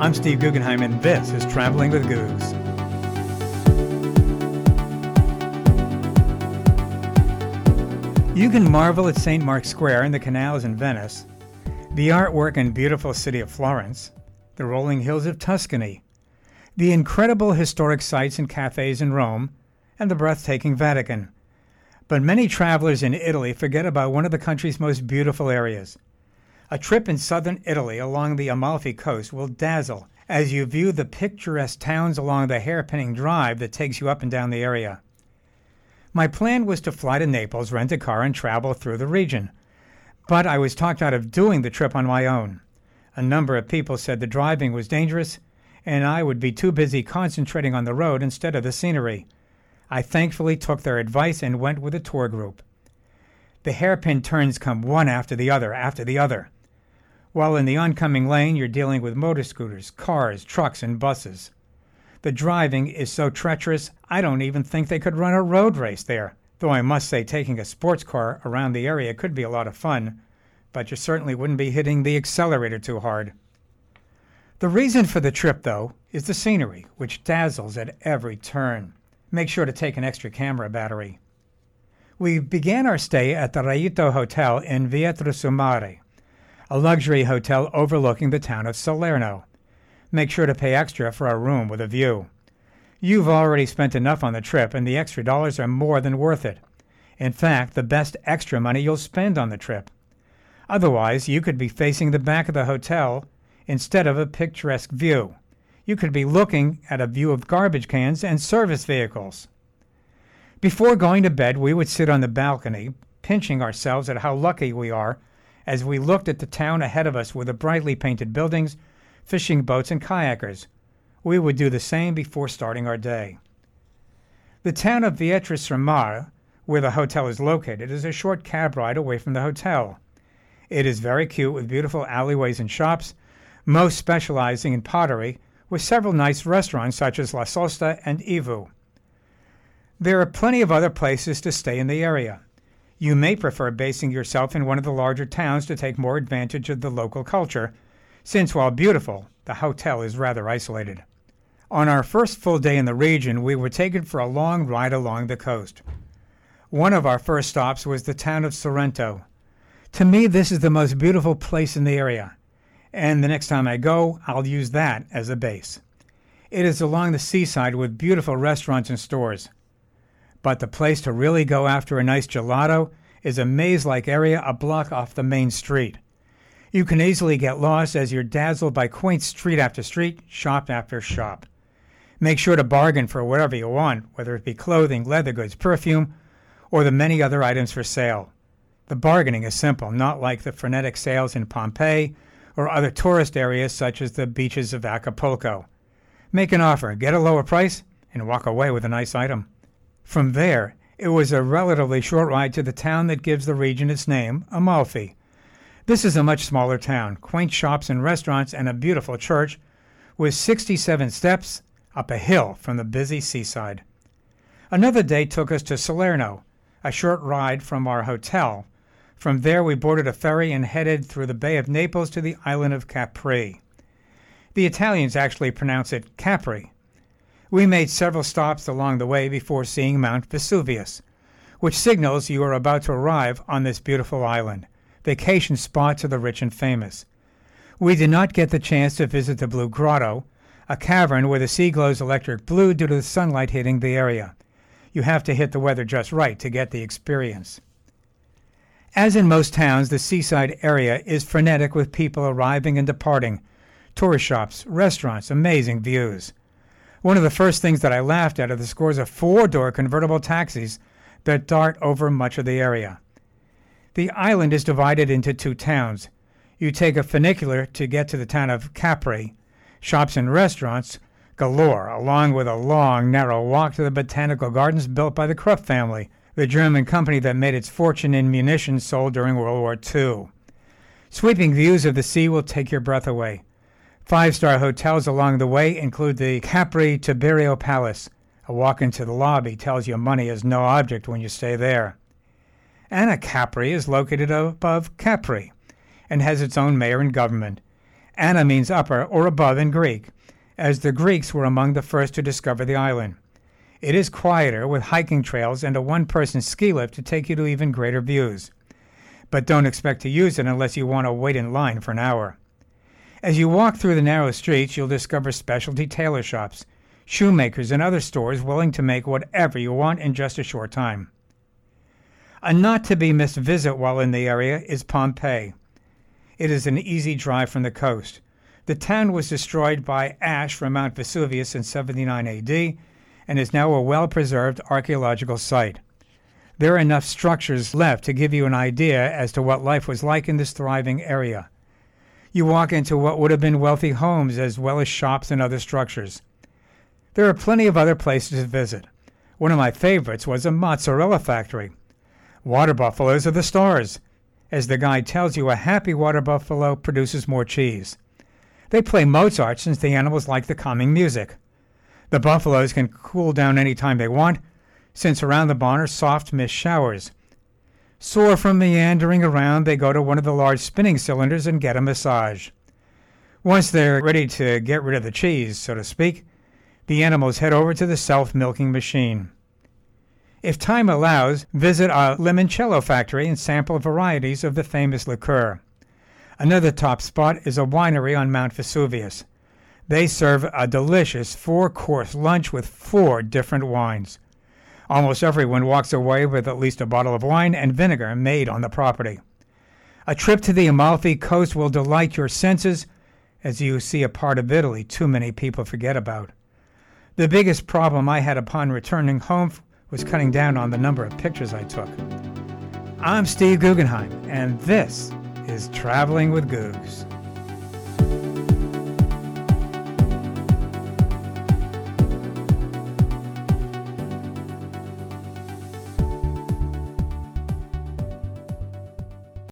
I'm Steve Guggenheim, and this is Traveling with Goose. You can marvel at St. Mark's Square and the canals in Venice, the artwork and beautiful city of Florence, the rolling hills of Tuscany, the incredible historic sites and cafes in Rome, and the breathtaking Vatican. But many travelers in Italy forget about one of the country's most beautiful areas. A trip in southern Italy along the Amalfi coast will dazzle as you view the picturesque towns along the hairpinning drive that takes you up and down the area. My plan was to fly to Naples, rent a car, and travel through the region. But I was talked out of doing the trip on my own. A number of people said the driving was dangerous, and I would be too busy concentrating on the road instead of the scenery. I thankfully took their advice and went with a tour group. The hairpin turns come one after the other after the other. While in the oncoming lane, you're dealing with motor scooters, cars, trucks, and buses. The driving is so treacherous, I don't even think they could run a road race there. Though I must say, taking a sports car around the area could be a lot of fun, but you certainly wouldn't be hitting the accelerator too hard. The reason for the trip, though, is the scenery, which dazzles at every turn. Make sure to take an extra camera battery. We began our stay at the Raito Hotel in Via Trasumare, a luxury hotel overlooking the town of Salerno make sure to pay extra for a room with a view. You've already spent enough on the trip, and the extra dollars are more than worth it. In fact, the best extra money you'll spend on the trip. Otherwise, you could be facing the back of the hotel instead of a picturesque view. You could be looking at a view of garbage cans and service vehicles. Before going to bed, we would sit on the balcony, pinching ourselves at how lucky we are as we looked at the town ahead of us with the brightly painted buildings fishing boats, and kayakers. We would do the same before starting our day. The town of Vietri where the hotel is located, is a short cab ride away from the hotel. It is very cute with beautiful alleyways and shops, most specializing in pottery, with several nice restaurants such as La Sosta and Ivu. There are plenty of other places to stay in the area. You may prefer basing yourself in one of the larger towns to take more advantage of the local culture, since while beautiful, the hotel is rather isolated. On our first full day in the region, we were taken for a long ride along the coast. One of our first stops was the town of Sorrento. To me, this is the most beautiful place in the area, and the next time I go, I'll use that as a base. It is along the seaside with beautiful restaurants and stores. But the place to really go after a nice gelato is a maze like area a block off the main street. You can easily get lost as you're dazzled by quaint street after street, shop after shop. Make sure to bargain for whatever you want, whether it be clothing, leather goods, perfume, or the many other items for sale. The bargaining is simple, not like the frenetic sales in Pompeii or other tourist areas such as the beaches of Acapulco. Make an offer, get a lower price, and walk away with a nice item. From there, it was a relatively short ride to the town that gives the region its name, Amalfi. This is a much smaller town, quaint shops and restaurants, and a beautiful church with 67 steps up a hill from the busy seaside. Another day took us to Salerno, a short ride from our hotel. From there, we boarded a ferry and headed through the Bay of Naples to the island of Capri. The Italians actually pronounce it Capri. We made several stops along the way before seeing Mount Vesuvius, which signals you are about to arrive on this beautiful island vacation spot of the rich and famous. We did not get the chance to visit the Blue Grotto, a cavern where the sea glows electric blue due to the sunlight hitting the area. You have to hit the weather just right to get the experience. As in most towns, the seaside area is frenetic with people arriving and departing, tourist shops, restaurants, amazing views. One of the first things that I laughed at are the scores of four door convertible taxis that dart over much of the area. The island is divided into two towns. You take a funicular to get to the town of Capri. Shops and restaurants galore, along with a long, narrow walk to the botanical gardens built by the Krupp family, the German company that made its fortune in munitions sold during World War II. Sweeping views of the sea will take your breath away. Five star hotels along the way include the Capri Tiberio Palace. A walk into the lobby tells you money is no object when you stay there. Anacapri is located above Capri and has its own mayor and government. Anna means upper or above in Greek, as the Greeks were among the first to discover the island. It is quieter, with hiking trails and a one person ski lift to take you to even greater views. But don't expect to use it unless you want to wait in line for an hour. As you walk through the narrow streets, you'll discover specialty tailor shops, shoemakers, and other stores willing to make whatever you want in just a short time. A not to be missed visit while in the area is Pompeii. It is an easy drive from the coast. The town was destroyed by ash from Mount Vesuvius in 79 AD and is now a well preserved archaeological site. There are enough structures left to give you an idea as to what life was like in this thriving area. You walk into what would have been wealthy homes as well as shops and other structures. There are plenty of other places to visit. One of my favorites was a mozzarella factory. Water buffaloes are the stars. As the guide tells you, a happy water buffalo produces more cheese. They play Mozart since the animals like the calming music. The buffaloes can cool down any time they want, since around the barn are soft mist showers. Sore from meandering around, they go to one of the large spinning cylinders and get a massage. Once they're ready to get rid of the cheese, so to speak, the animals head over to the self milking machine. If time allows, visit a limoncello factory and sample varieties of the famous liqueur. Another top spot is a winery on Mount Vesuvius. They serve a delicious four course lunch with four different wines. Almost everyone walks away with at least a bottle of wine and vinegar made on the property. A trip to the Amalfi Coast will delight your senses as you see a part of Italy too many people forget about. The biggest problem I had upon returning home was cutting down on the number of pictures I took. I'm Steve Guggenheim, and this is Traveling with Googs.